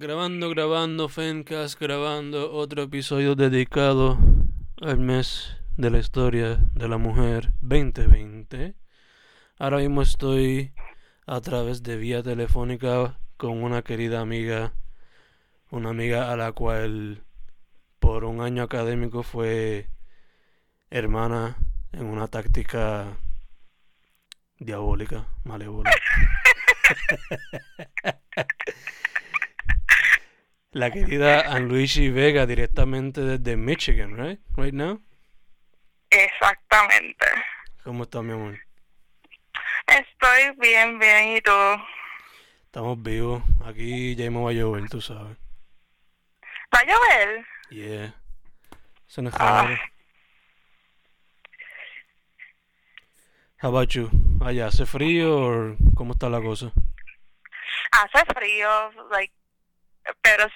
Grabando, grabando, Fencast, grabando otro episodio dedicado al mes de la historia de la mujer 2020. Ahora mismo estoy a través de vía telefónica con una querida amiga, una amiga a la cual por un año académico fue hermana en una táctica diabólica, malévola. La querida Anluigi Vega directamente desde Michigan, right? Right now? Exactamente. ¿Cómo estás, mi amor? Estoy bien, bien, ¿y tú? Estamos vivos. Aquí ya me va a llover, tú sabes. ¿Va a llover? Yeah. Se nos Ah. How about you? Allá, ¿hace frío o cómo está la cosa? Hace frío, like, pero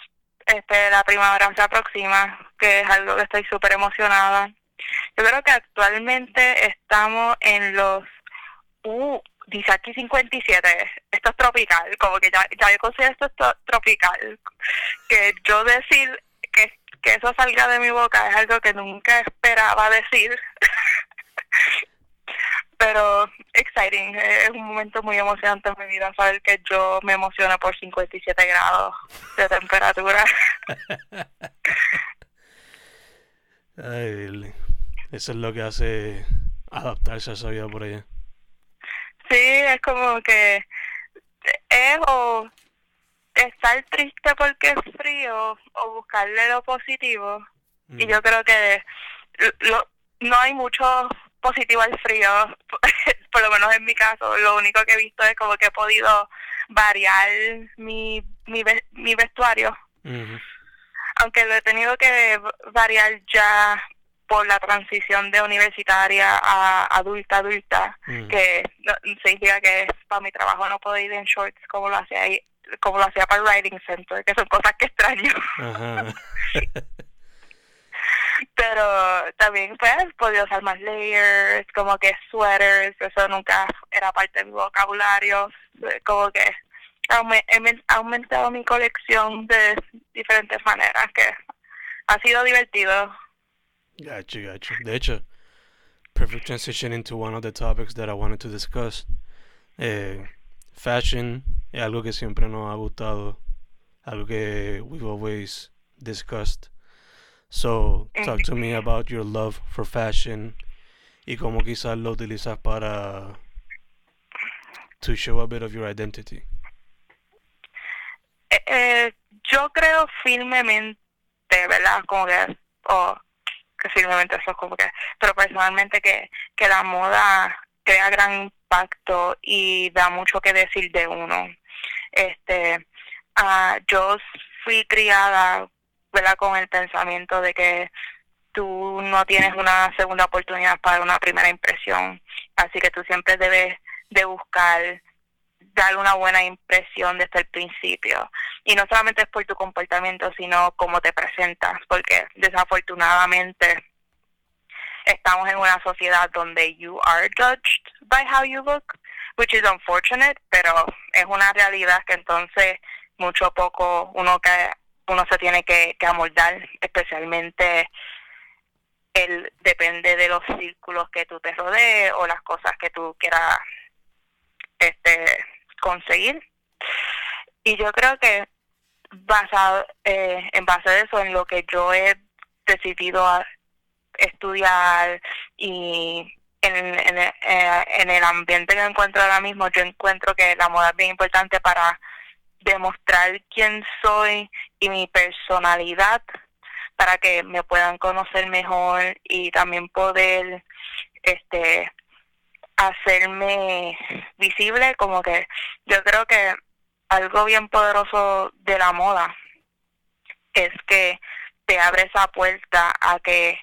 este, la primavera se aproxima, que es algo que estoy súper emocionada. Yo creo que actualmente estamos en los, uh, dice aquí 57, esto es tropical, como que ya, ya yo considero esto tro- tropical. Que yo decir que, que eso salga de mi boca es algo que nunca esperaba decir. Pero exciting, es un momento muy emocionante en mi vida saber que yo me emociono por 57 grados de temperatura. Ay. Eso es lo que hace adaptarse a esa vida por allá. Sí, es como que es o estar triste porque es frío o buscarle lo positivo. Y yo creo que lo- no hay mucho positivo al frío, por lo menos en mi caso. Lo único que he visto es como que he podido variar mi, mi, mi vestuario, aunque lo he tenido que variar ya por la transición de universitaria a adulta adulta, que no- significa que para mi trabajo no puedo ir en shorts como lo hacía ahí, como lo hacía para el writing center, que son cosas que extraño. Ajá. pero también pues podido usar más layers, como que sweaters, eso nunca era parte de mi vocabulario, eh, como que he aumentado mi colección de diferentes maneras, que ha sido divertido. Gotcha, gotcha. De hecho, perfect transition into one of the topics that I wanted to discuss. Eh, fashion es algo que siempre nos ha gustado, algo que we've always discussed. So, talk to me about your love for fashion y cómo quizás lo utilizas para to show a bit of your identity. Eh, eh, yo creo firmemente, ¿verdad? Como que, o que firmemente eso es como que, pero personalmente que, que la moda crea gran impacto y da mucho que decir de uno. Este, ah, yo fui criada, ¿verdad? Con el pensamiento de que tú no tienes una segunda oportunidad para una primera impresión, así que tú siempre debes de buscar dar una buena impresión desde el principio. Y no solamente es por tu comportamiento, sino cómo te presentas, porque desafortunadamente estamos en una sociedad donde you are judged by how you look, which is unfortunate, pero es una realidad que entonces mucho poco uno que uno se tiene que, que amoldar, especialmente el depende de los círculos que tú te rodees o las cosas que tú quieras este conseguir. Y yo creo que basado eh, en base a eso en lo que yo he decidido estudiar y en, en, eh, en el ambiente que encuentro ahora mismo yo encuentro que la moda es bien importante para demostrar quién soy y mi personalidad para que me puedan conocer mejor y también poder este hacerme visible como que yo creo que algo bien poderoso de la moda es que te abre esa puerta a que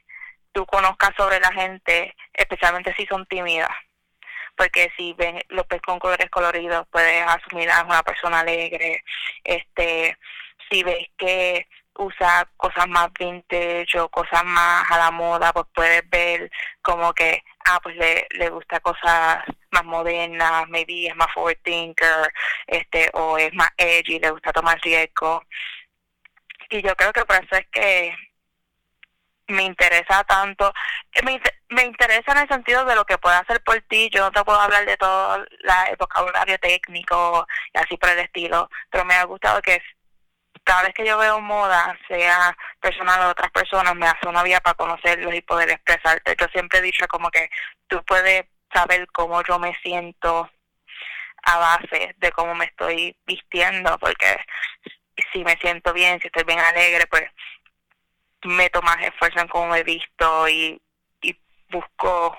tú conozcas sobre la gente, especialmente si son tímidas. Porque si ven los ves con colores coloridos, puedes asumir a una persona alegre. Este, si ves que usa cosas más vintage o cosas más a la moda, pues puedes ver como que, ah, pues le, le gusta cosas más modernas, maybe es más forward thinker, este, o es más edgy, le gusta tomar riesgo. Y yo creo que por eso es que me interesa tanto, eh, me, me interesa en el sentido de lo que puedo hacer por ti, yo no te puedo hablar de todo la, el vocabulario técnico y así por el estilo, pero me ha gustado que cada vez que yo veo moda, sea personal o otras personas, me hace una vía para conocerlos y poder expresarte. Yo siempre he dicho como que tú puedes saber cómo yo me siento a base de cómo me estoy vistiendo, porque si me siento bien, si estoy bien alegre, pues meto más esfuerzo en cómo me he visto y, y busco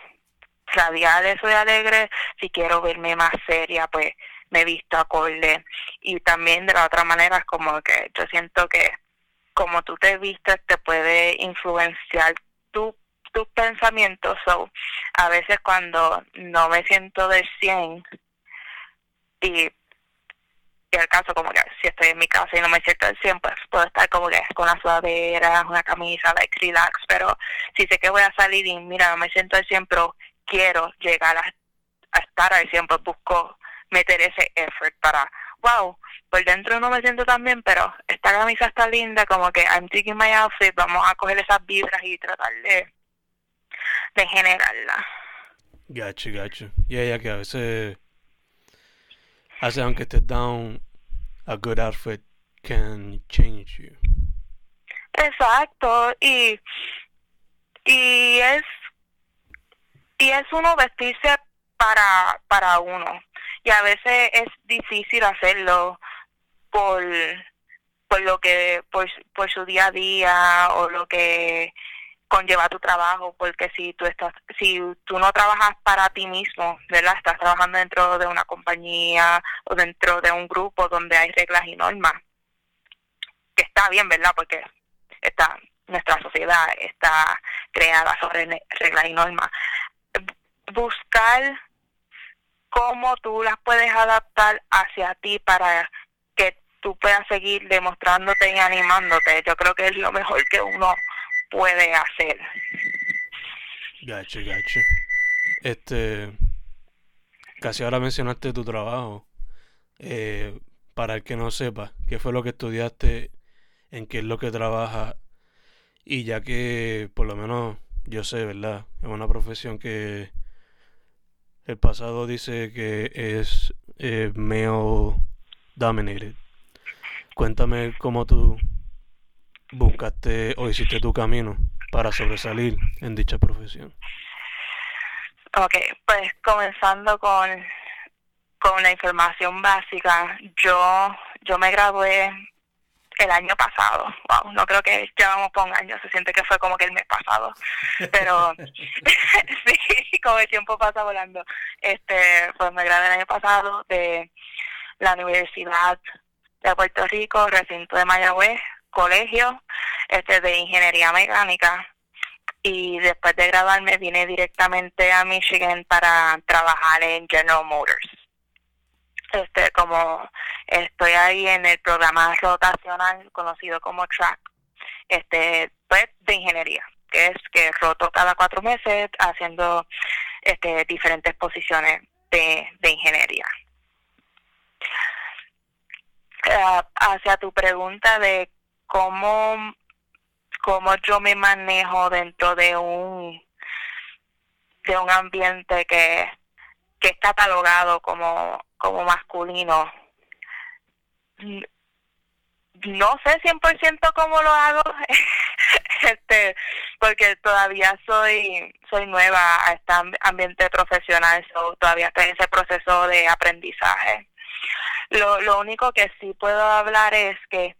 radiar eso de alegre. Si quiero verme más seria, pues me he visto acorde. Y también de la otra manera es como que yo siento que como tú te vistes te puede influenciar tu, tus pensamientos. So, a veces cuando no me siento del 100 y y el caso como que si estoy en mi casa y no me siento del 100 pues puedo estar como que con una sudadera, una camisa, like relax, pero si sé que voy a salir y mira, no me siento del 100 pero quiero llegar a, estar al 100 pues busco meter ese effort para, wow, por dentro no me siento tan bien, pero esta camisa está linda, como que I'm taking my outfit, vamos a coger esas vibras y tratar de, de generarla. Gacho, gacho. Y yeah, que a veces, hace aunque estés down, a good outfit can change you. Exacto, y, y es, y es uno vestirse para, para uno y a veces es difícil hacerlo por por lo que por, por su día a día o lo que conlleva tu trabajo porque si tú estás si tú no trabajas para ti mismo verdad estás trabajando dentro de una compañía o dentro de un grupo donde hay reglas y normas que está bien verdad porque está nuestra sociedad está creada sobre reglas y normas. Buscar cómo tú las puedes adaptar hacia ti para que tú puedas seguir demostrándote y animándote. Yo creo que es lo mejor que uno puede hacer. Gacho, gacho. Este, casi ahora mencionaste tu trabajo. Eh, para el que no sepa, qué fue lo que estudiaste, en qué es lo que trabajas, y ya que por lo menos yo sé, ¿verdad? Es una profesión que el pasado dice que es eh, male dominated. Cuéntame cómo tú buscaste o hiciste tu camino para sobresalir en dicha profesión. Ok, pues comenzando con, con la información básica, yo, yo me gradué el año pasado. Wow, no creo que llevamos por un año, se siente que fue como que el mes pasado. Pero sí, como el tiempo pasa volando. Este, pues me gradué el año pasado de la Universidad de Puerto Rico, recinto de Mayagüez, colegio este de ingeniería mecánica y después de graduarme vine directamente a Michigan para trabajar en General Motors. Este como estoy ahí en el programa rotacional conocido como track este pues de ingeniería que es que roto cada cuatro meses haciendo este diferentes posiciones de, de ingeniería. Uh, hacia tu pregunta de cómo cómo yo me manejo dentro de un de un ambiente que que es catalogado como como masculino. No sé 100% cómo lo hago, este, porque todavía soy soy nueva a este ambiente profesional, todavía estoy en ese proceso de aprendizaje. Lo, lo único que sí puedo hablar es que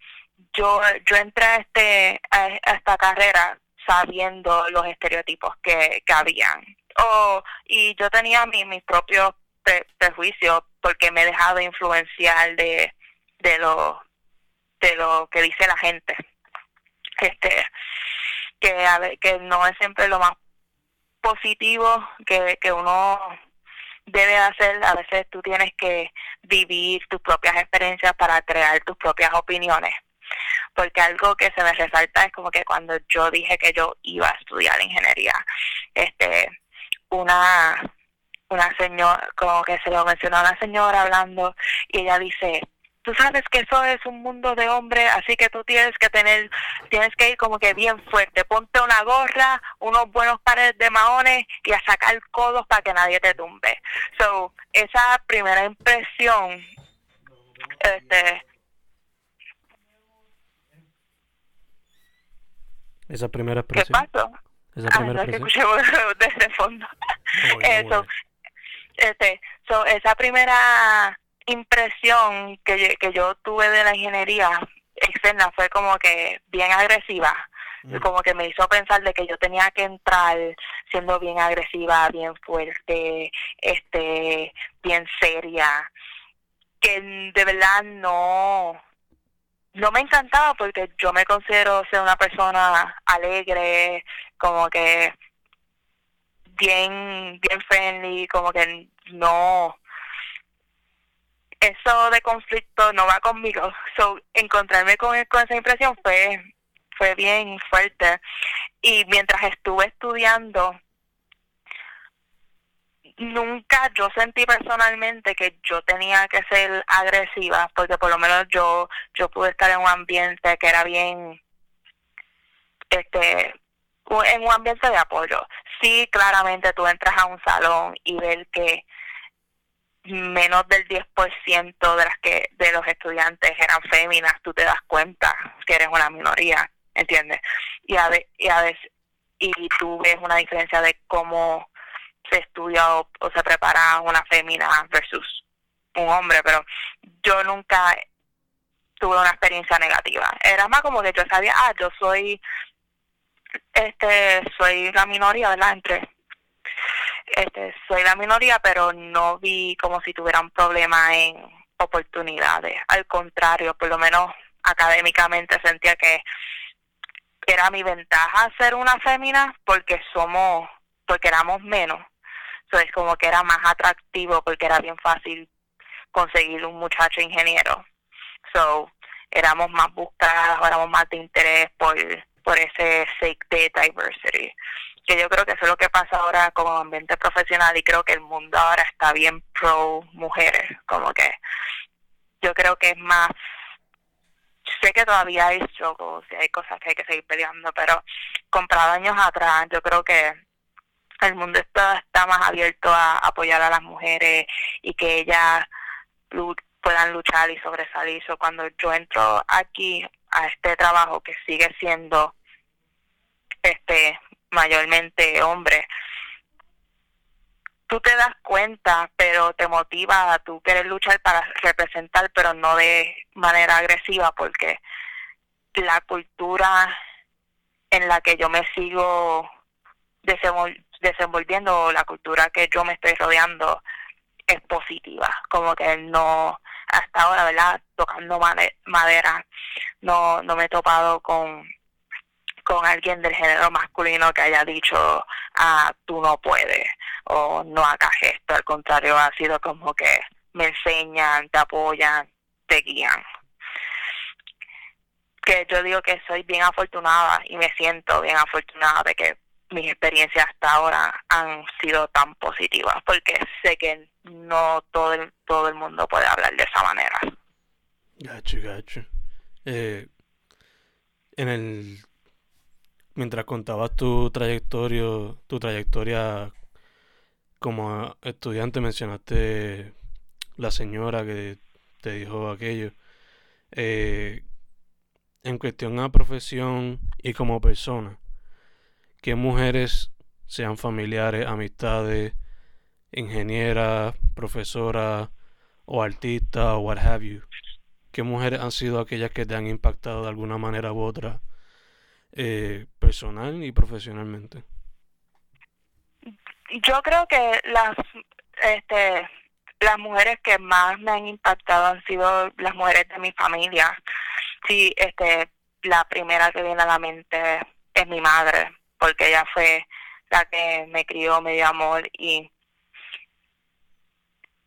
yo yo entré a este a, esta carrera sabiendo los estereotipos que, que habían. Oh, y yo tenía mi, mis propios prejuicios porque me he dejado influenciar de, de lo de lo que dice la gente. Este que a ver, que no es siempre lo más positivo que, que uno debe hacer. A veces tú tienes que vivir tus propias experiencias para crear tus propias opiniones porque algo que se me resalta es como que cuando yo dije que yo iba a estudiar ingeniería, este, una una señora, como que se lo mencionó una señora hablando y ella dice, tú sabes que eso es un mundo de hombres, así que tú tienes que tener, tienes que ir como que bien fuerte, ponte una gorra, unos buenos pares de maones y a sacar codos para que nadie te tumbe. So, esa primera impresión, este, esa primera ¿qué pasó? Esa Ah, primera no, que impresión. escuché desde fondo. No, Eso, este, so, esa primera impresión que, yo- que yo tuve de la ingeniería externa fue como que bien agresiva, Mm. como que me hizo pensar de que yo tenía que entrar siendo bien agresiva, bien fuerte, este, bien seria, que de verdad no, no me encantaba porque yo me considero ser una persona alegre, como que bien, bien friendly, como que no, eso de conflicto no va conmigo. So, encontrarme con, esa impresión fue, fue bien fuerte. Y mientras estuve estudiando, nunca yo sentí personalmente que yo tenía que ser agresiva, porque por lo menos yo, yo pude estar en un ambiente que era bien, este, en un ambiente de apoyo. Sí, claramente tú entras a un salón y ver que menos del 10% de las que de los estudiantes eran féminas, tú te das cuenta que eres una minoría, ¿entiendes? Y a, y a veces y tú ves una diferencia de cómo se estudia o, o se prepara una fémina versus un hombre, pero yo nunca tuve una experiencia negativa. Era más como que yo sabía, ah, yo soy este soy la minoría, ¿verdad? Entre este soy la minoría, pero no vi como si tuviera un problema en oportunidades. Al contrario, por lo menos académicamente sentía que era mi ventaja ser una fémina porque somos, porque éramos menos. Entonces como que era más atractivo porque era bien fácil conseguir un muchacho ingeniero. So, éramos más buscadas, éramos más de interés por, por ese sake de diversity. Que yo creo que eso es lo que pasa ahora como ambiente profesional y creo que el mundo ahora está bien pro mujeres. Como que yo creo que es más sé que todavía hay struggles y hay cosas que hay que seguir peleando, pero comparado años atrás, yo creo que el mundo está, más abierto a apoyar a las mujeres y que ellas puedan luchar y sobresalir. So, cuando yo entro aquí a este trabajo que sigue siendo este mayormente hombre, tú te das cuenta, pero te motiva a tú querer luchar para representar, pero no de manera agresiva, porque la cultura en la que yo me sigo desenvolviendo, la cultura que yo me estoy rodeando, es positiva. Como que no, hasta ahora, ¿verdad? Tocando made- madera, no, no me he topado con con alguien del género masculino que haya dicho, ah, tú no puedes, o no hagas esto, al contrario, ha sido como que me enseñan, te apoyan, te guían. Que yo digo que soy bien afortunada y me siento bien afortunada de que mis experiencias hasta ahora han sido tan positivas, porque sé que no todo el, todo el mundo puede hablar de esa manera. Gacho, gacho. Eh, en el mientras contabas tu trayectoria, tu trayectoria como estudiante mencionaste la señora que te dijo aquello. Eh, en cuestión a profesión y como persona, ¿qué mujeres, sean familiares, amistades, ingenieras, profesoras o artistas o what have you, qué mujeres han sido aquellas que te han impactado de alguna manera u otra, eh, personal y profesionalmente? Yo creo que las este las mujeres que más me han impactado han sido las mujeres de mi familia. Sí, este la primera que viene a la mente es mi madre, porque ella fue la que me crió, me dio amor y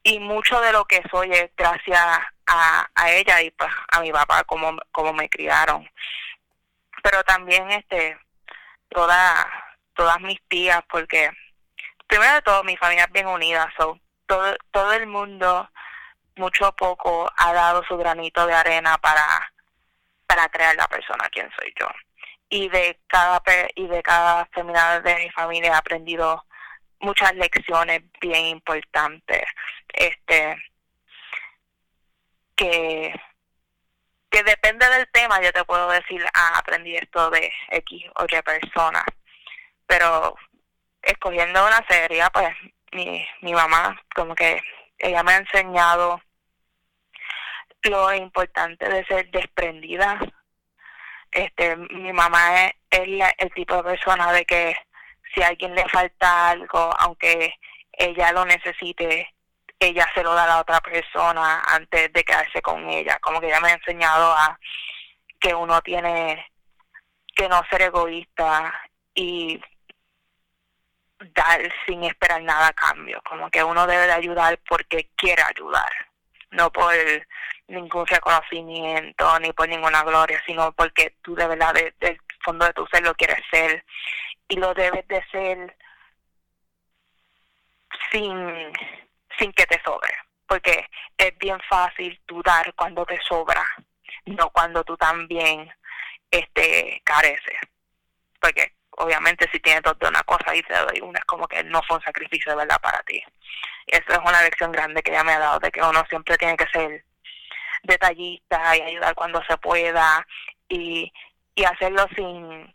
y mucho de lo que soy es gracias a, a ella y pues a mi papá como, como me criaron. Pero también este toda, todas mis tías, porque primero de todo mi familia es bien unida, so, todo, todo el mundo, mucho o poco, ha dado su granito de arena para, para crear la persona quien soy yo. Y de cada y de cada feminidad de mi familia he aprendido muchas lecciones bien importantes. Este que que depende del tema, yo te puedo decir, ah, aprendí esto de X o Y persona. Pero escogiendo una serie, pues mi, mi mamá, como que ella me ha enseñado lo importante de ser desprendida. Este, mi mamá es, el tipo de persona de que si a alguien le falta algo, aunque ella lo necesite, ella se lo da a la otra persona antes de quedarse con ella. Como que ella me ha enseñado a que uno tiene que no ser egoísta y dar sin esperar nada a cambio. Como que uno debe de ayudar porque quiere ayudar, no por ningún reconocimiento ni por ninguna gloria, sino porque tú de verdad del fondo de tu ser lo quieres ser y lo debes de ser sin sin que te sobre, porque es bien fácil tú dar cuando te sobra, no cuando tú también este careces. Porque obviamente si tienes dos de una cosa y te doy una, es como que no fue un sacrificio de verdad para ti. Y eso es una lección grande que ella me ha dado, de que uno siempre tiene que ser detallista y ayudar cuando se pueda y, y hacerlo sin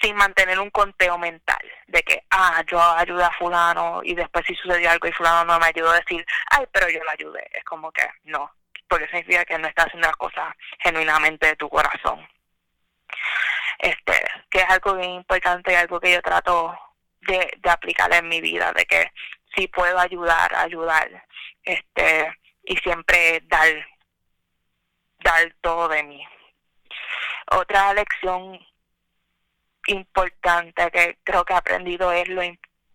sin mantener un conteo mental de que, ah, yo ayudé a fulano y después si sucedió algo y fulano no me ayudó a decir, ay, pero yo lo ayudé. Es como que no, porque significa que no estás haciendo las cosas genuinamente de tu corazón. Este, que es algo bien importante y algo que yo trato de, de aplicar en mi vida, de que si puedo ayudar, ayudar, este, y siempre dar, dar todo de mí. Otra lección importante que creo que he aprendido es lo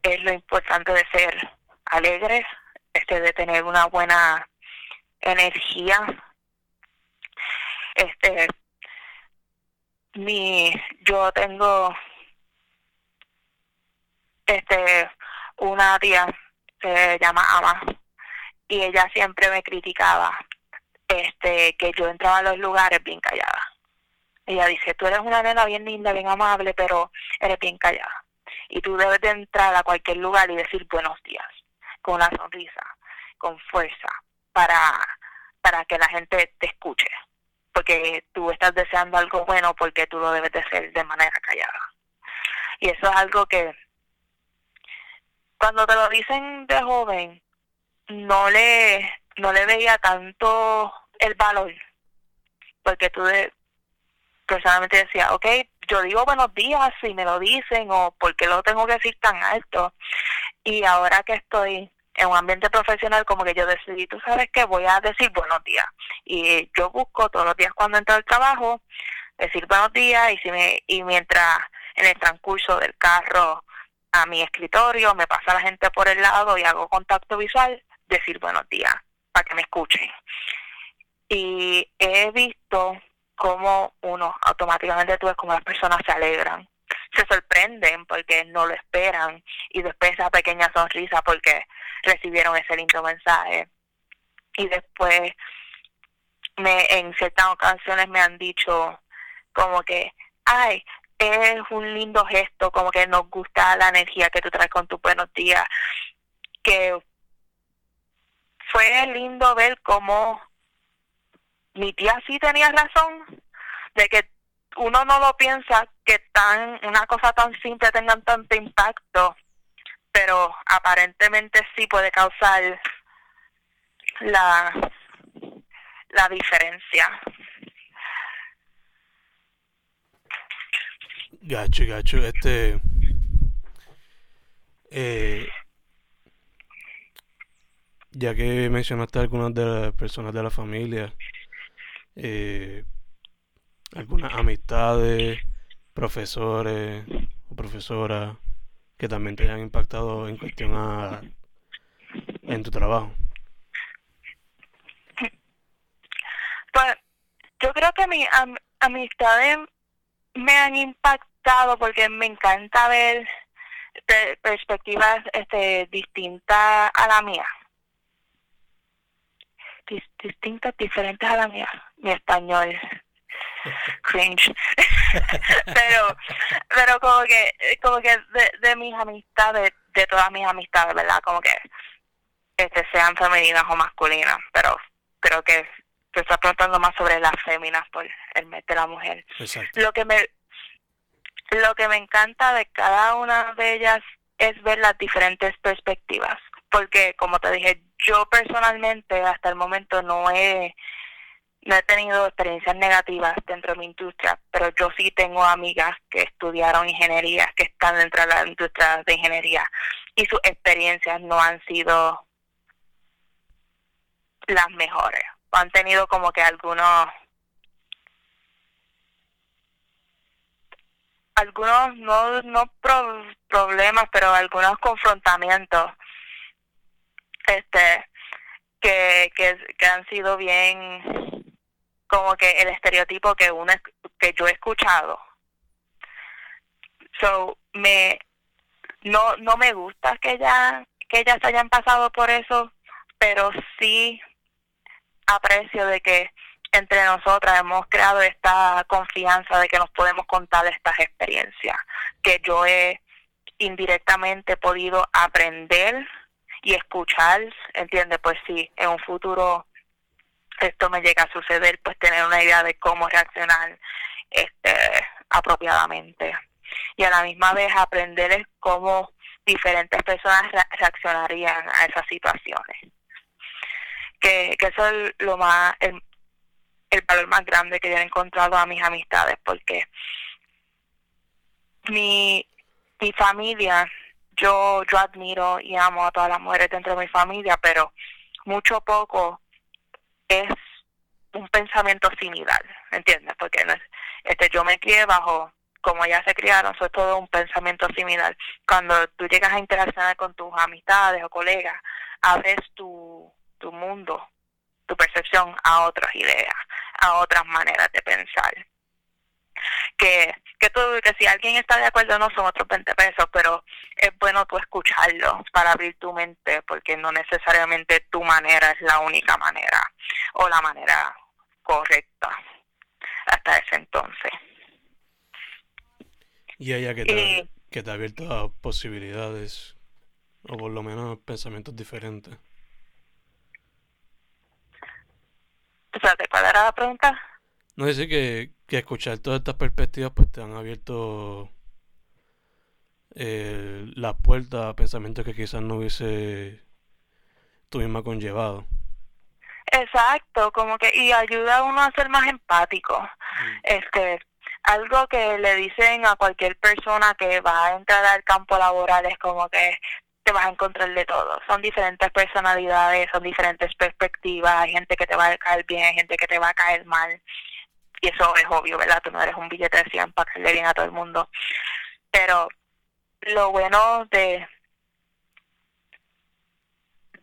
es lo importante de ser alegres, este de tener una buena energía. Este mi yo tengo este una tía se llama Ama y ella siempre me criticaba este que yo entraba a los lugares bien callada ella dice, tú eres una nena bien linda, bien amable, pero eres bien callada. Y tú debes de entrar a cualquier lugar y decir buenos días, con una sonrisa, con fuerza, para, para que la gente te escuche. Porque tú estás deseando algo bueno porque tú lo debes de hacer de manera callada. Y eso es algo que cuando te lo dicen de joven, no le, no le veía tanto el valor. Porque tú, personalmente decía, ok, yo digo buenos días si me lo dicen o por qué lo tengo que decir tan alto. Y ahora que estoy en un ambiente profesional, como que yo decidí, tú sabes que voy a decir buenos días. Y yo busco todos los días cuando entro al trabajo, decir buenos días y, si me, y mientras en el transcurso del carro a mi escritorio me pasa la gente por el lado y hago contacto visual, decir buenos días para que me escuchen. Y he visto cómo uno automáticamente tú ves como las personas se alegran, se sorprenden porque no lo esperan y después esa pequeña sonrisa porque recibieron ese lindo mensaje y después me en ciertas ocasiones me han dicho como que ay es un lindo gesto como que nos gusta la energía que tú traes con tu buenos días que fue lindo ver cómo mi tía sí tenía razón de que uno no lo piensa que tan una cosa tan simple tenga tanto impacto, pero aparentemente sí puede causar la la diferencia. Gacho, gacho, este eh, ya que mencionaste algunas de las personas de la familia, eh, algunas amistades, profesores o profesoras que también te hayan impactado en cuestión a en tu trabajo. mis amistades me han impactado porque me encanta ver perspectivas este, distintas a la mía. distintas, diferentes a la mía. Mi español. Cringe. pero, pero como que, como que de, de mis amistades, de todas mis amistades, ¿verdad? Como que este sean femeninas o masculinas, pero creo que se está preguntando más sobre las féminas por el mes de la mujer. Lo que me lo que me encanta de cada una de ellas es ver las diferentes perspectivas, porque como te dije, yo personalmente hasta el momento no he no he tenido experiencias negativas dentro de mi industria, pero yo sí tengo amigas que estudiaron ingeniería, que están dentro de la industria de ingeniería y sus experiencias no han sido las mejores. Han tenido como que algunos algunos no no problemas, pero algunos confrontamientos este que, que, que han sido bien como que el estereotipo que uno que yo he escuchado. So me no no me gusta que ya que ellas hayan pasado por eso pero sí aprecio de que entre nosotras hemos creado esta confianza de que nos podemos contar estas experiencias, que yo he indirectamente podido aprender y escuchar, entiende, pues si en un futuro esto me llega a suceder, pues tener una idea de cómo reaccionar este apropiadamente. Y a la misma vez aprender cómo diferentes personas reaccionarían a esas situaciones que, que eso es lo más, el valor más grande que yo he encontrado a mis amistades, porque mi, mi familia, yo, yo admiro y amo a todas las mujeres dentro de mi familia, pero mucho poco es un pensamiento similar, ¿entiendes? Porque no es, este, yo me crié bajo como ya se criaron, eso es todo un pensamiento similar. Cuando tú llegas a interaccionar con tus amistades o colegas, abres tu, tu mundo, tu percepción a otras ideas, a otras maneras de pensar. Que, que, tú, que si alguien está de acuerdo no son otros 20 pesos, pero es bueno tú escucharlo para abrir tu mente, porque no necesariamente tu manera es la única manera o la manera correcta hasta ese entonces. Y ella que te, que te ha abierto a posibilidades, o por lo menos pensamientos diferentes. Espérate, ¿cuál era la pregunta? No, dice que, que escuchar todas estas perspectivas pues te han abierto eh, las puertas a pensamientos que quizás no hubiese tú misma conllevado. Exacto, como que y ayuda a uno a ser más empático. Mm. Este, algo que le dicen a cualquier persona que va a entrar al campo laboral es como que te vas a encontrar de todo. Son diferentes personalidades, son diferentes perspectivas, hay gente que te va a caer bien, hay gente que te va a caer mal. Y eso es obvio, ¿verdad? Tú no eres un billete de 100 para caerle bien a todo el mundo. Pero lo bueno de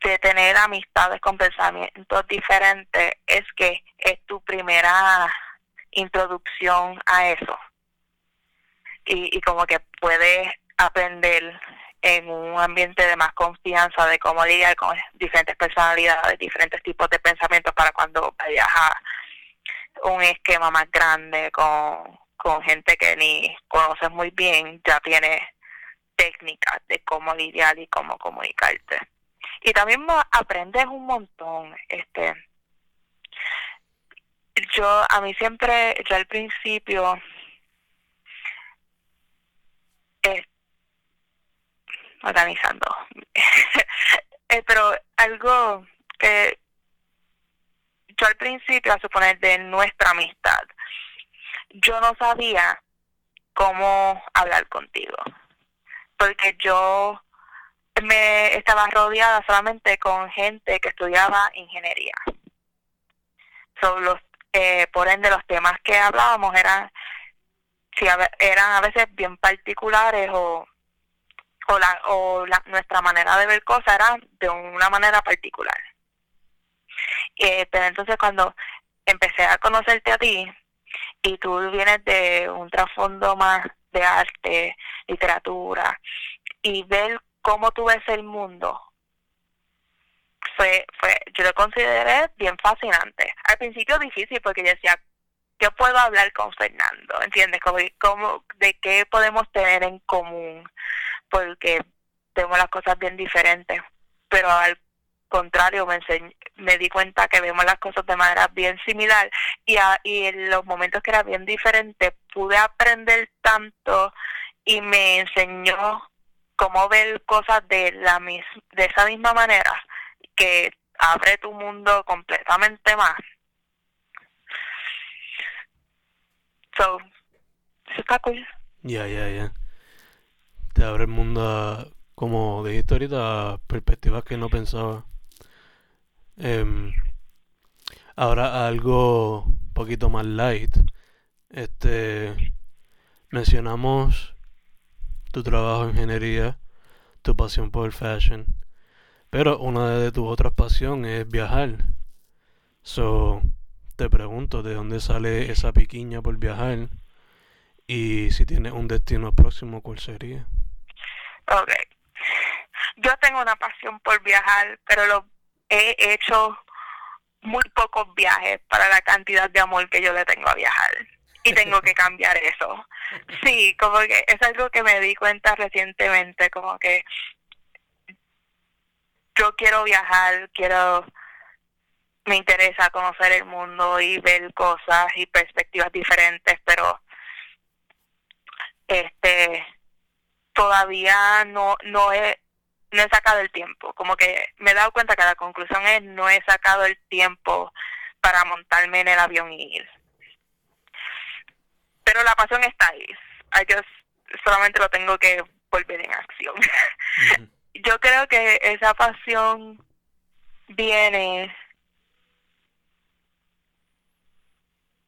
de tener amistades con pensamientos diferentes es que es tu primera introducción a eso. Y, y como que puedes aprender en un ambiente de más confianza de cómo lidiar con diferentes personalidades, diferentes tipos de pensamientos para cuando vayas a un esquema más grande con, con gente que ni conoces muy bien, ya tienes técnicas de cómo lidiar y cómo comunicarte. Y también aprendes un montón, este yo a mí siempre yo al principio organizando. Eh, pero algo que yo al principio, a suponer de nuestra amistad, yo no sabía cómo hablar contigo, porque yo me estaba rodeada solamente con gente que estudiaba ingeniería. So, los, eh, por ende, los temas que hablábamos eran, si eran a veces bien particulares o o, la, o la, nuestra manera de ver cosas era de una manera particular. Eh, pero entonces cuando empecé a conocerte a ti, y tú vienes de un trasfondo más de arte, literatura, y ver cómo tú ves el mundo, fue, fue, yo lo consideré bien fascinante. Al principio difícil porque yo decía, ¿qué puedo hablar con Fernando? ¿Entiendes? Como, como, ¿De qué podemos tener en común? Porque vemos las cosas bien diferentes. Pero al contrario, me, me di cuenta que vemos las cosas de manera bien similar y, y en los momentos que era bien diferente pude aprender tanto y me enseñó cómo ver cosas de la mis de esa misma manera que abre tu mundo completamente más. So, eso está cool. Ya, ya, ya. Te abre el mundo como dijiste ahorita, a perspectivas que no pensaba. Em, ahora algo un poquito más light. Este mencionamos tu trabajo en ingeniería, tu pasión por el fashion. Pero una de tus otras pasiones es viajar. So, te pregunto, ¿de dónde sale esa piquiña por viajar? Y si tienes un destino próximo, ¿cuál sería? Ok. Yo tengo una pasión por viajar, pero lo he hecho muy pocos viajes para la cantidad de amor que yo le tengo a viajar. Y tengo que cambiar eso. Sí, como que es algo que me di cuenta recientemente, como que yo quiero viajar, quiero, me interesa conocer el mundo y ver cosas y perspectivas diferentes, pero este todavía no no he no he sacado el tiempo. Como que me he dado cuenta que la conclusión es no he sacado el tiempo para montarme en el avión y ir. Pero la pasión está ahí. I just solamente lo tengo que volver en acción. Yo creo que esa pasión viene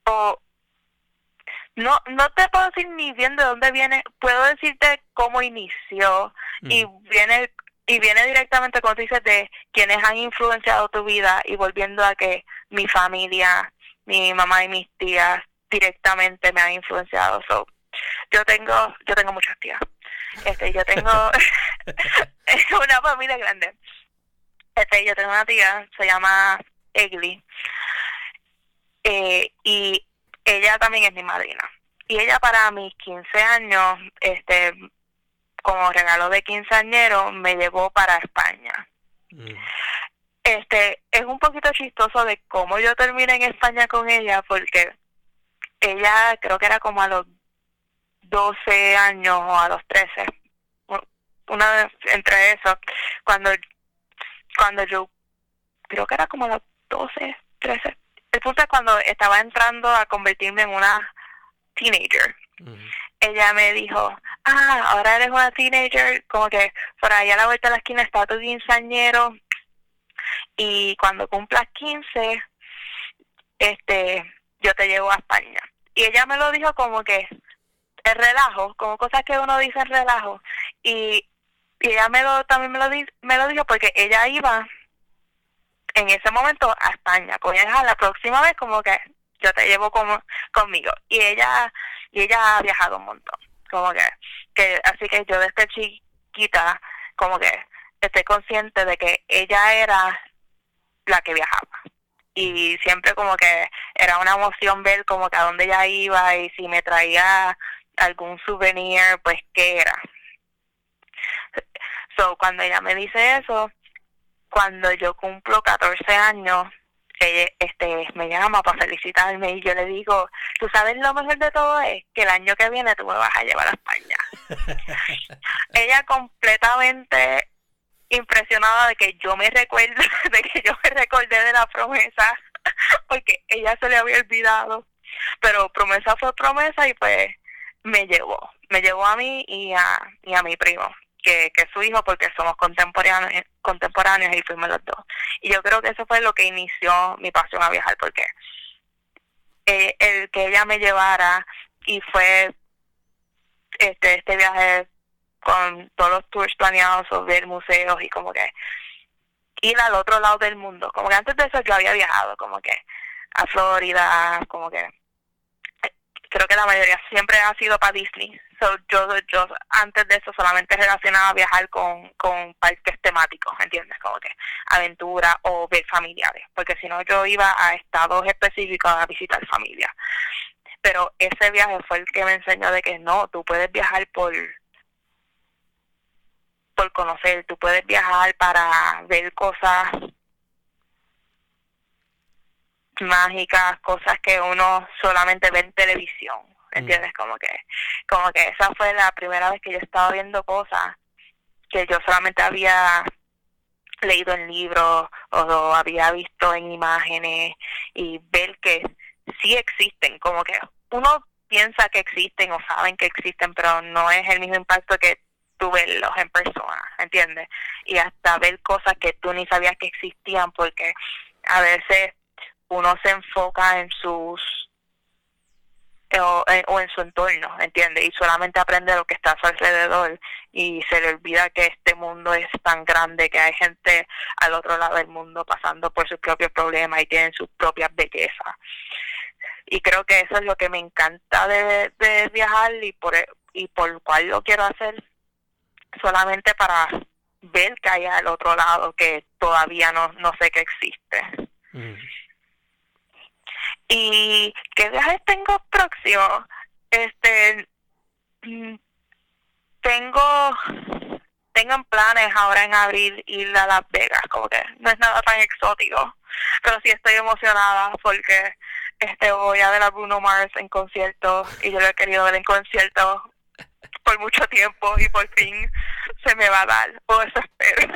o no no te puedo decir ni bien de dónde viene puedo decirte cómo inició y viene y viene directamente como tú dices de quienes han influenciado tu vida y volviendo a que mi familia mi mamá y mis tías directamente me han influenciado. So, yo tengo yo tengo muchas tías. Este yo tengo una familia grande. Este yo tengo una tía se llama Egli. Eh, y ella también es mi madrina y ella para mis 15 años este como regalo de quinceañero me llevó para España mm. este es un poquito chistoso de cómo yo terminé en España con ella porque ella creo que era como a los 12 años o a los 13. Una vez entre eso, cuando, cuando yo, creo que era como a los 12, 13. El punto es cuando estaba entrando a convertirme en una teenager. Ella me dijo, ah, ahora eres una teenager, como que por ahí a la vuelta de la esquina está tu quinceañero y cuando cumplas 15, este, yo te llevo a España. Y ella me lo dijo como que el relajo, como cosas que uno dice en relajo. Y, y ella me lo, también me lo, me lo dijo porque ella iba en ese momento a España. Pues la próxima vez como que yo te llevo como conmigo. Y ella y ella ha viajado un montón. Como que, que así que yo desde chiquita como que estoy consciente de que ella era la que viajaba y siempre como que era una emoción ver como que a dónde ella iba y si me traía algún souvenir, pues qué era. So, cuando ella me dice eso, cuando yo cumplo 14 años, este, me llama para felicitarme y yo le digo, tú sabes lo mejor de todo es que el año que viene tú me vas a llevar a España. ella completamente impresionada de que yo me recuerdo, de que yo me recordé de la promesa, porque ella se le había olvidado, pero promesa fue promesa y pues me llevó, me llevó a mí y a, y a mi primo, que, que su hijo porque somos contemporáneos, contemporáneos y fuimos los dos. Y yo creo que eso fue lo que inició mi pasión a viajar, porque eh, el que ella me llevara y fue este este viaje con todos los tours planeados sobre museos y como que ir al otro lado del mundo. Como que antes de eso yo había viajado, como que a Florida, como que creo que la mayoría siempre ha sido para Disney. So, yo, yo antes de eso solamente relacionaba viajar con, parques temáticos, ¿entiendes? Como que aventura o ver familiares, porque si no yo iba a estados específicos a visitar familia. Pero ese viaje fue el que me enseñó de que no, tú puedes viajar por por conocer, tú puedes viajar para ver cosas mágicas, cosas que uno solamente ve en televisión, mm. ¿entiendes? Como que como que esa fue la primera vez que yo estaba viendo cosas que yo solamente había leído en libros o había visto en imágenes y ver que sí existen, como que uno piensa que existen o saben que existen, pero no es el mismo impacto que tú verlos en persona, ¿entiendes? Y hasta ver cosas que tú ni sabías que existían porque a veces uno se enfoca en sus o, en su entorno, ¿entiendes? Y solamente aprende lo que está a su alrededor y se le olvida que este mundo es tan grande, que hay gente al otro lado del mundo pasando por sus propios problemas y tienen sus propias bellezas. Y creo que eso es lo que me encanta de, de viajar y por, y por cual lo quiero hacer solamente para ver que hay al otro lado que todavía no, no sé que existe. Mm. ¿Y qué viajes tengo próximo? Este, mm, tengo, tengo planes ahora en abril ir a Las Vegas, como que no es nada tan exótico, pero sí estoy emocionada porque este voy a ver a Bruno Mars en concierto y yo lo he querido ver en concierto por mucho tiempo y por fin se me va a dar, o eso espero.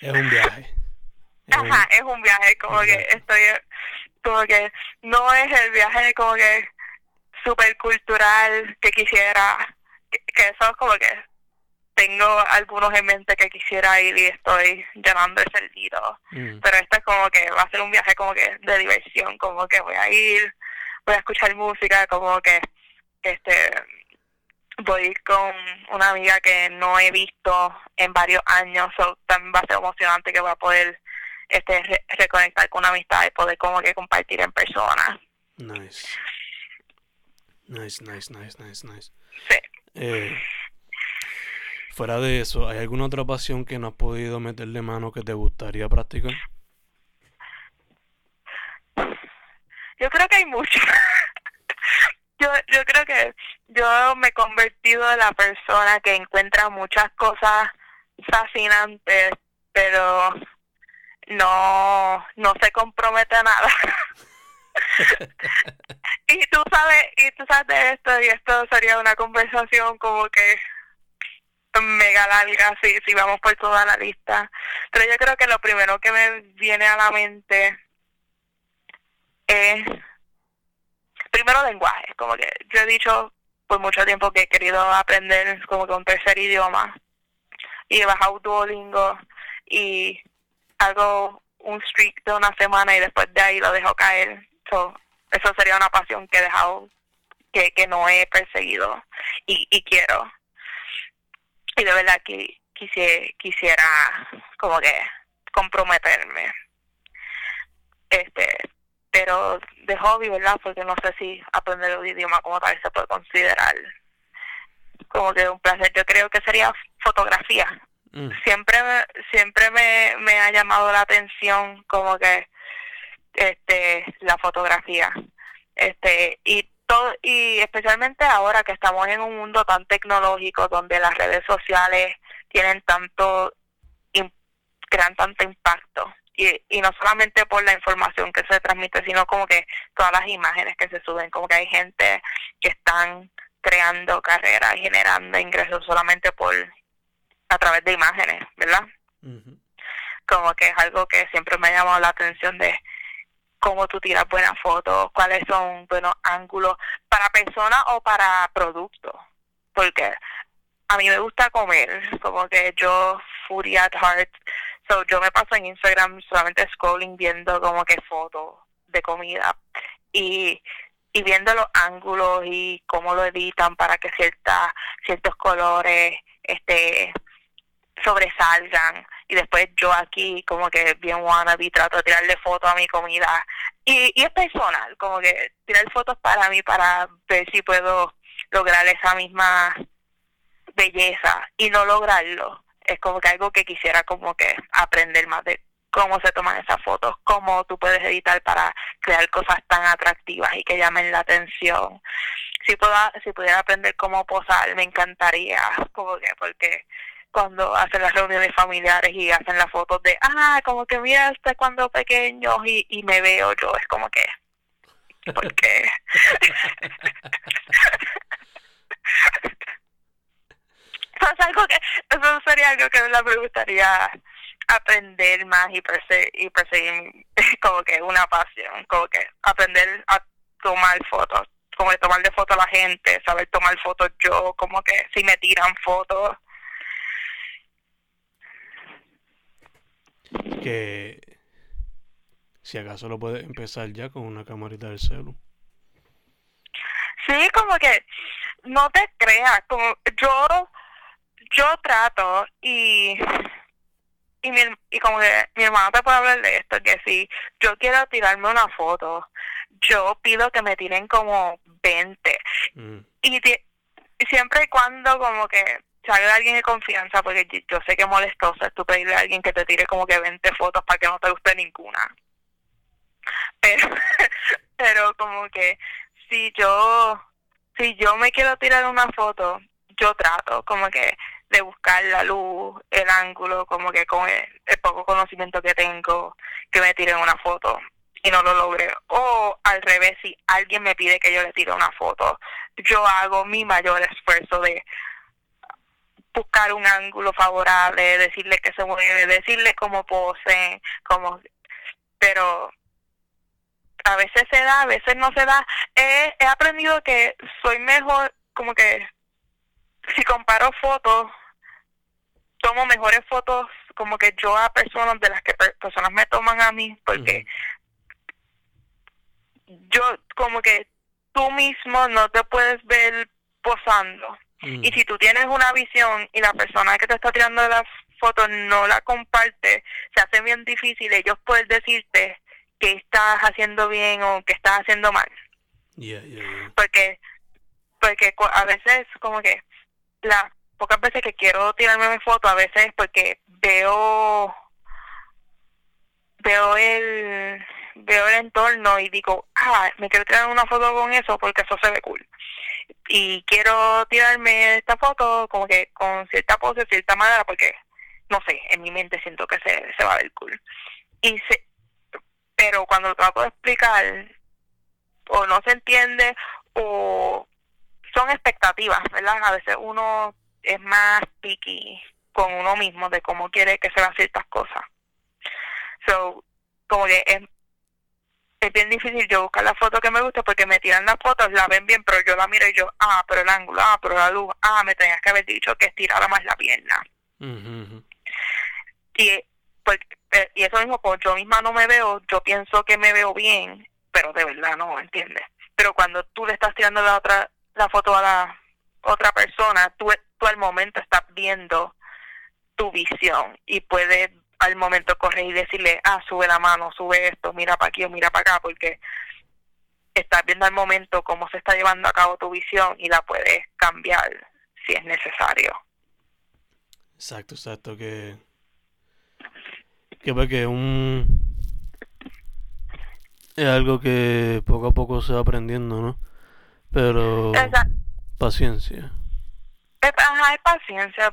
es un viaje. Ajá, es un viaje, como que estoy, como que no es el viaje como que super cultural que quisiera, que, eso es como que tengo algunos en mente que quisiera ir y estoy llenando el cerdito, mm. pero esto es como que va a ser un viaje como que de diversión, como que voy a ir, voy a escuchar música, como que este voy con una amiga que no he visto en varios años, so, también va a ser emocionante que voy a poder este reconectar con una amistad y poder como que compartir en persona. Nice. Nice, nice, nice, nice, nice. Sí. Eh, fuera de eso, ¿hay alguna otra pasión que no has podido meterle mano que te gustaría practicar? Yo creo que hay mucho. yo, yo creo que yo me he convertido en la persona que encuentra muchas cosas fascinantes, pero no, no se compromete a nada. y tú sabes, y tú sabes de esto, y esto sería una conversación como que mega larga si, si vamos por toda la lista. Pero yo creo que lo primero que me viene a la mente es primero lenguaje, como que yo he dicho por mucho tiempo que he querido aprender como que un tercer idioma y he bajado Duolingo y hago un streak de una semana y después de ahí lo dejo caer. So, eso sería una pasión que he dejado, que, que no he perseguido y, y quiero. Y de verdad que quisiera, quisiera como que comprometerme. Este, pero de hobby, ¿verdad? Porque no sé si aprender el idioma como tal se puede considerar como que un placer. Yo creo que sería fotografía. Mm. Siempre siempre me, me ha llamado la atención como que este la fotografía. Este y todo y especialmente ahora que estamos en un mundo tan tecnológico donde las redes sociales tienen tanto crean tanto impacto y, y no solamente por la información que se transmite sino como que todas las imágenes que se suben como que hay gente que están creando carreras generando ingresos solamente por a través de imágenes, ¿verdad? Como que es algo que siempre me ha llamado la atención de cómo tú tiras buenas fotos, cuáles son buenos ángulos para personas o para productos. Porque a mí me gusta comer, como que yo foodie at heart, so yo me paso en Instagram solamente scrolling viendo como que fotos de comida y y viendo los ángulos y cómo lo editan para que cierta, ciertos colores este sobresalgan. Y después yo aquí como que bien wannabe trato de tirarle fotos a mi comida. Y, y es personal, como que tirar fotos para mí para ver si puedo lograr esa misma belleza y no lograrlo. Es como que algo que quisiera como que aprender más de cómo se toman esas fotos, cómo tú puedes editar para crear cosas tan atractivas y que llamen la atención. Si, pueda, si pudiera aprender cómo posar, me encantaría, como que, porque cuando hacen las reuniones familiares y hacen las fotos de, ah, como que mira este cuando pequeño y, y me veo yo, es como que, porque... eso es algo que, eso sería algo que me gustaría aprender más y perseguir, como que una pasión, como que aprender a tomar fotos, como de tomarle fotos a la gente, saber tomar fotos yo, como que si me tiran fotos. Que si acaso lo puedes empezar ya con una camarita del celu. Sí, como que no te creas, como yo yo trato y y, mi, y como que mi hermano te puede hablar de esto, que si yo quiero tirarme una foto, yo pido que me tiren como 20. Mm. Y, siempre y cuando como que salga alguien de confianza, porque yo sé que es molestoso es tú pedirle a alguien que te tire como que 20 fotos para que no te guste ninguna. Pero, pero como que si yo, si yo me quiero tirar una foto, yo trato como que de buscar la luz, el ángulo, como que con el, poco conocimiento que tengo, que me tiren una foto y no lo logré. O al revés, si alguien me pide que yo le tire una foto, yo hago mi mayor esfuerzo de buscar un ángulo favorable, decirle que se mueve, decirle cómo pose, como pero a veces se da, a veces no se da. He, he aprendido que soy mejor, como que si comparo fotos, tomo mejores fotos como que yo a personas de las que personas me toman a mí, porque yo como que tú mismo no te puedes ver posando. Y si tú tienes una visión y la persona que te está tirando las fotos no la comparte, se hace bien difícil ellos pueden decirte que estás haciendo bien o que estás haciendo mal. Porque porque a veces como que las pocas veces que quiero tirarme mi foto, a veces porque veo veo el veo el entorno y digo, ah, me quiero tirar una foto con eso porque eso se ve cool. Y quiero tirarme esta foto como que con cierta pose, cierta manera, porque, no sé, en mi mente siento que se, se va a ver cool. Y se, pero cuando lo trato de explicar, o no se entiende, o son expectativas, ¿verdad? A veces uno es más picky con uno mismo de cómo quiere que se vean ciertas cosas. So, como que es, es bien difícil yo buscar la foto que me guste porque me tiran las fotos, la ven bien, pero yo la miro y yo, ah, pero el ángulo, ah, pero la luz, ah, me tenías que haber dicho que estirara más la pierna. Y, pues, eh, y eso mismo, pues yo misma no me veo, yo pienso que me veo bien, pero de verdad no, ¿entiendes? Pero cuando tú le estás tirando la otra la foto a la otra persona, tú, tú al momento estás viendo tu visión y puedes al momento correr y decirle, ah, sube la mano, sube esto, mira para aquí o mira para acá, porque estás viendo al momento cómo se está llevando a cabo tu visión y la puedes cambiar si es necesario. Exacto, exacto, que que porque un es algo que poco a poco se va aprendiendo, ¿no? Pero paciencia. Hay paciencia.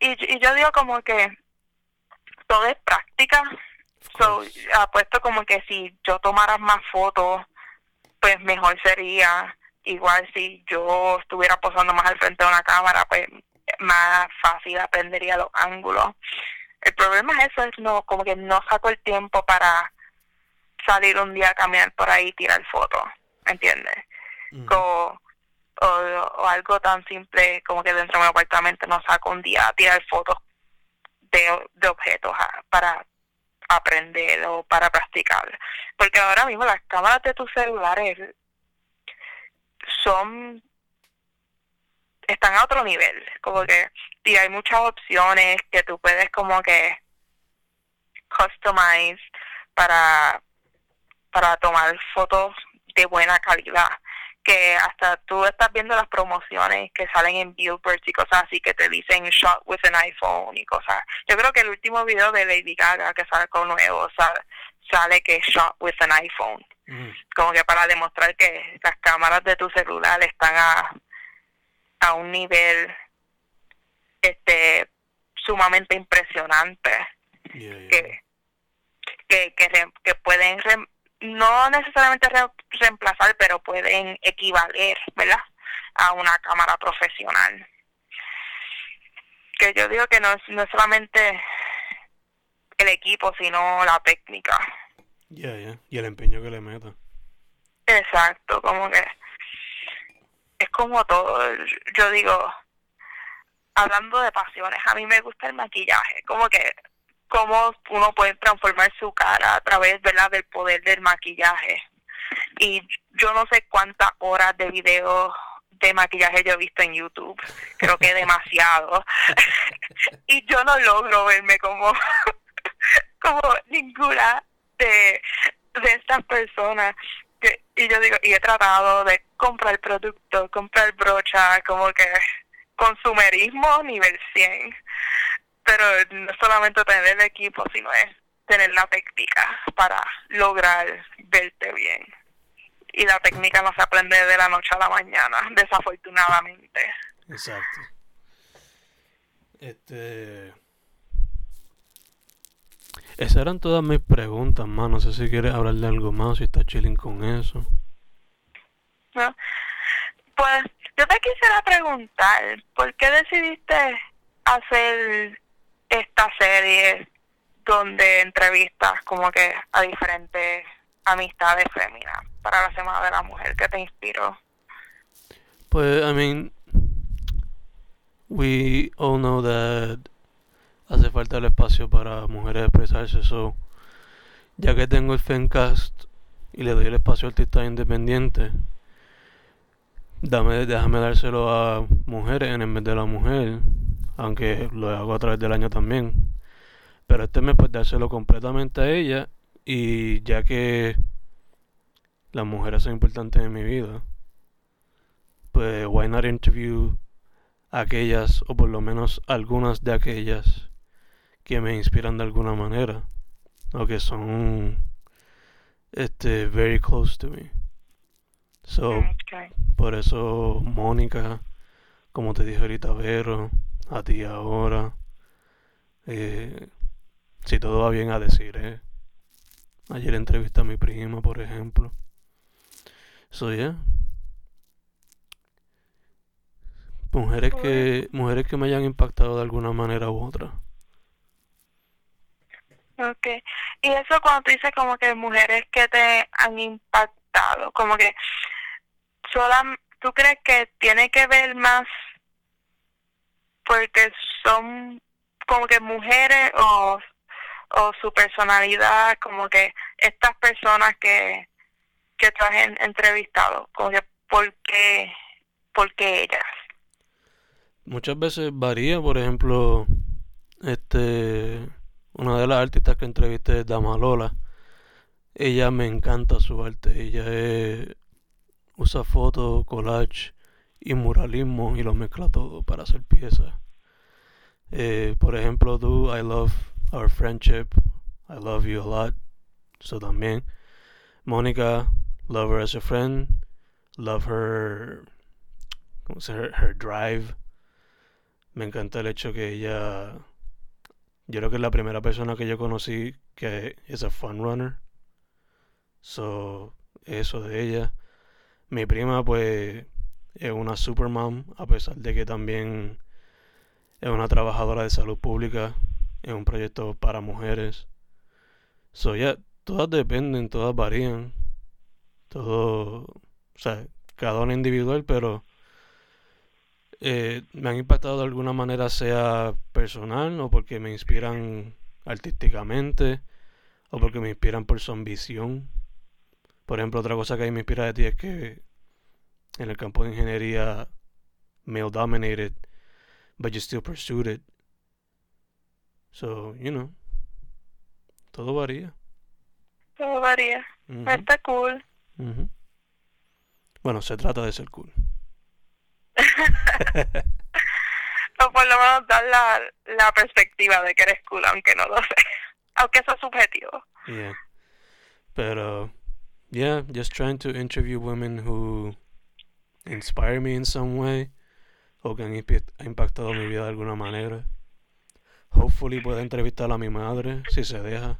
Y, y yo digo como que todo es práctica. So, apuesto como que si yo tomara más fotos, pues mejor sería. Igual si yo estuviera posando más al frente de una cámara, pues más fácil aprendería los ángulos. El problema es eso, es no, como que no saco el tiempo para salir un día a caminar por ahí y tirar fotos, ¿entiendes? o, o, algo tan simple como que dentro de mi apartamento no saco un día a tirar fotos de, de objetos para aprender o para practicar. Porque ahora mismo las cámaras de tus celulares son están a otro nivel, como que y hay muchas opciones que tú puedes como que customize para para tomar fotos de buena calidad que hasta tú estás viendo las promociones que salen en billboards y cosas así que te dicen shot with an iPhone y cosas. Yo creo que el último video de Lady Gaga que sale con nuevo sale, sale que shot with an iPhone. Mm. Como que para demostrar que las cámaras de tu celular están a, a un nivel este sumamente impresionante que que, que, que pueden no necesariamente reemplazar, pero pueden equivaler, ¿verdad? A una cámara profesional. Que yo digo que no es, no solamente el equipo, sino la técnica. Ya, ya, y el empeño que le meta. Exacto, como que es como todo. Yo digo, hablando de pasiones, a mí me gusta el maquillaje, como que cómo uno puede transformar su cara a través ¿verdad? del poder del maquillaje. Y yo no sé cuántas horas de video de maquillaje yo he visto en YouTube, creo que demasiado. y yo no logro verme como, como ninguna de, de estas personas. Que, y yo digo, y he tratado de comprar producto, comprar brocha, como que consumerismo nivel 100 pero no solamente tener el equipo, sino es tener la técnica para lograr verte bien. Y la técnica no se aprende de la noche a la mañana, desafortunadamente. Exacto. Este. Esas eran todas mis preguntas, más. No sé si quieres hablar de algo más, si estás chilling con eso. ¿No? Pues yo te quisiera preguntar, ¿por qué decidiste hacer esta serie donde entrevistas como que a diferentes amistades femeninas para la Semana de la Mujer que te inspiró? Pues, I mean, we all know that hace falta el espacio para mujeres expresarse, so, ya que tengo el Fencast y le doy el espacio a artistas independientes, dame, déjame dárselo a mujeres en vez de la mujer aunque lo hago a través del año también. Pero este mes pues dárselo completamente a ella y ya que las mujeres son importantes en mi vida, pues why not interview aquellas o por lo menos algunas de aquellas que me inspiran de alguna manera o que son este very close to me. So, por eso Mónica, como te dije ahorita, Vero, a ti ahora. Eh, si todo va bien a decir, eh. Ayer entrevisté a mi prima, por ejemplo. Soy yeah. Mujeres que, mujeres que me hayan impactado de alguna manera u otra. Ok. Y eso cuando tú dices como que mujeres que te han impactado, como que sola, ¿tú crees que tiene que ver más porque son como que mujeres o, o su personalidad, como que estas personas que, que tú has entrevistado, como que ¿por qué, ellas? Muchas veces varía, por ejemplo, este una de las artistas que entrevisté es Damalola. Ella me encanta su arte, ella usa fotos, collage y muralismo y lo mezcla todo para hacer piezas. Eh, por ejemplo, tú, I love our friendship, I love you a lot. So también. Mónica, love her as a friend, love her, ¿cómo se her, her drive. Me encanta el hecho que ella, yo creo que es la primera persona que yo conocí que es a fun runner. So, eso de ella. Mi prima, pues, es una supermom, a pesar de que también es una trabajadora de salud pública, es un proyecto para mujeres. So, ya, todas dependen, todas varían. Todo, o sea, cada una individual, pero eh, me han impactado de alguna manera, sea personal o porque me inspiran artísticamente o porque me inspiran por su ambición. Por ejemplo, otra cosa que me inspira de ti es que en el campo de ingeniería male dominated, but you still pursued it. So, you know, todo varía. Todo varía. Ujú, Está cool. Bueno, se trata de ser cool. o por lo menos dar la, la perspectiva de que eres cool, aunque no lo sé. Aunque eso es subjetivo. Yeah. Pero, yeah, just trying to interview women who inspire me in some way o que han impactado mi vida de alguna manera. Hopefully pueda entrevistar a mi madre si se deja.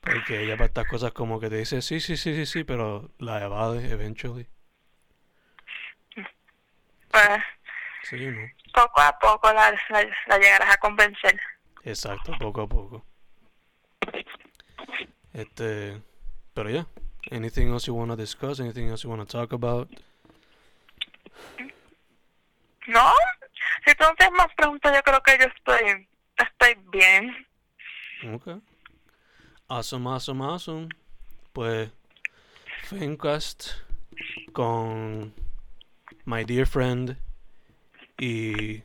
Porque ella para estas cosas como que te dice sí, sí, sí, sí, sí, pero la evade eventually. Pues Sí, ¿no? poco a poco la, la, la llegarás a convencer. Exacto, poco a poco. Este, pero ya. Anything else you want to discuss? Anything else you want to talk about? ¿No? Si tú no tienes más preguntas, yo creo que yo estoy, estoy bien. Ok. Awesome, awesome, awesome. Pues, Fencast con my dear friend y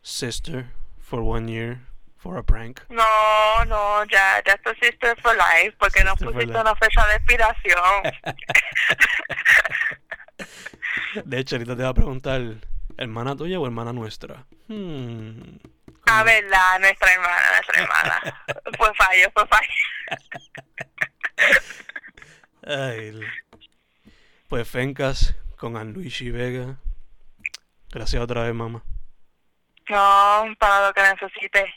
sister for one year for a prank. No, no, ya, ya esto Sister for Life, porque no Sister for pusiste una fecha de expiración. De hecho, ahorita te va a preguntar, ¿hermana tuya o hermana nuestra? Hmm. A verdad, nuestra hermana, nuestra hermana. Fue fallo, fue fallo. Ay, pues Fencas con Anluigi Vega. Gracias otra vez, mamá. No, para lo que necesite.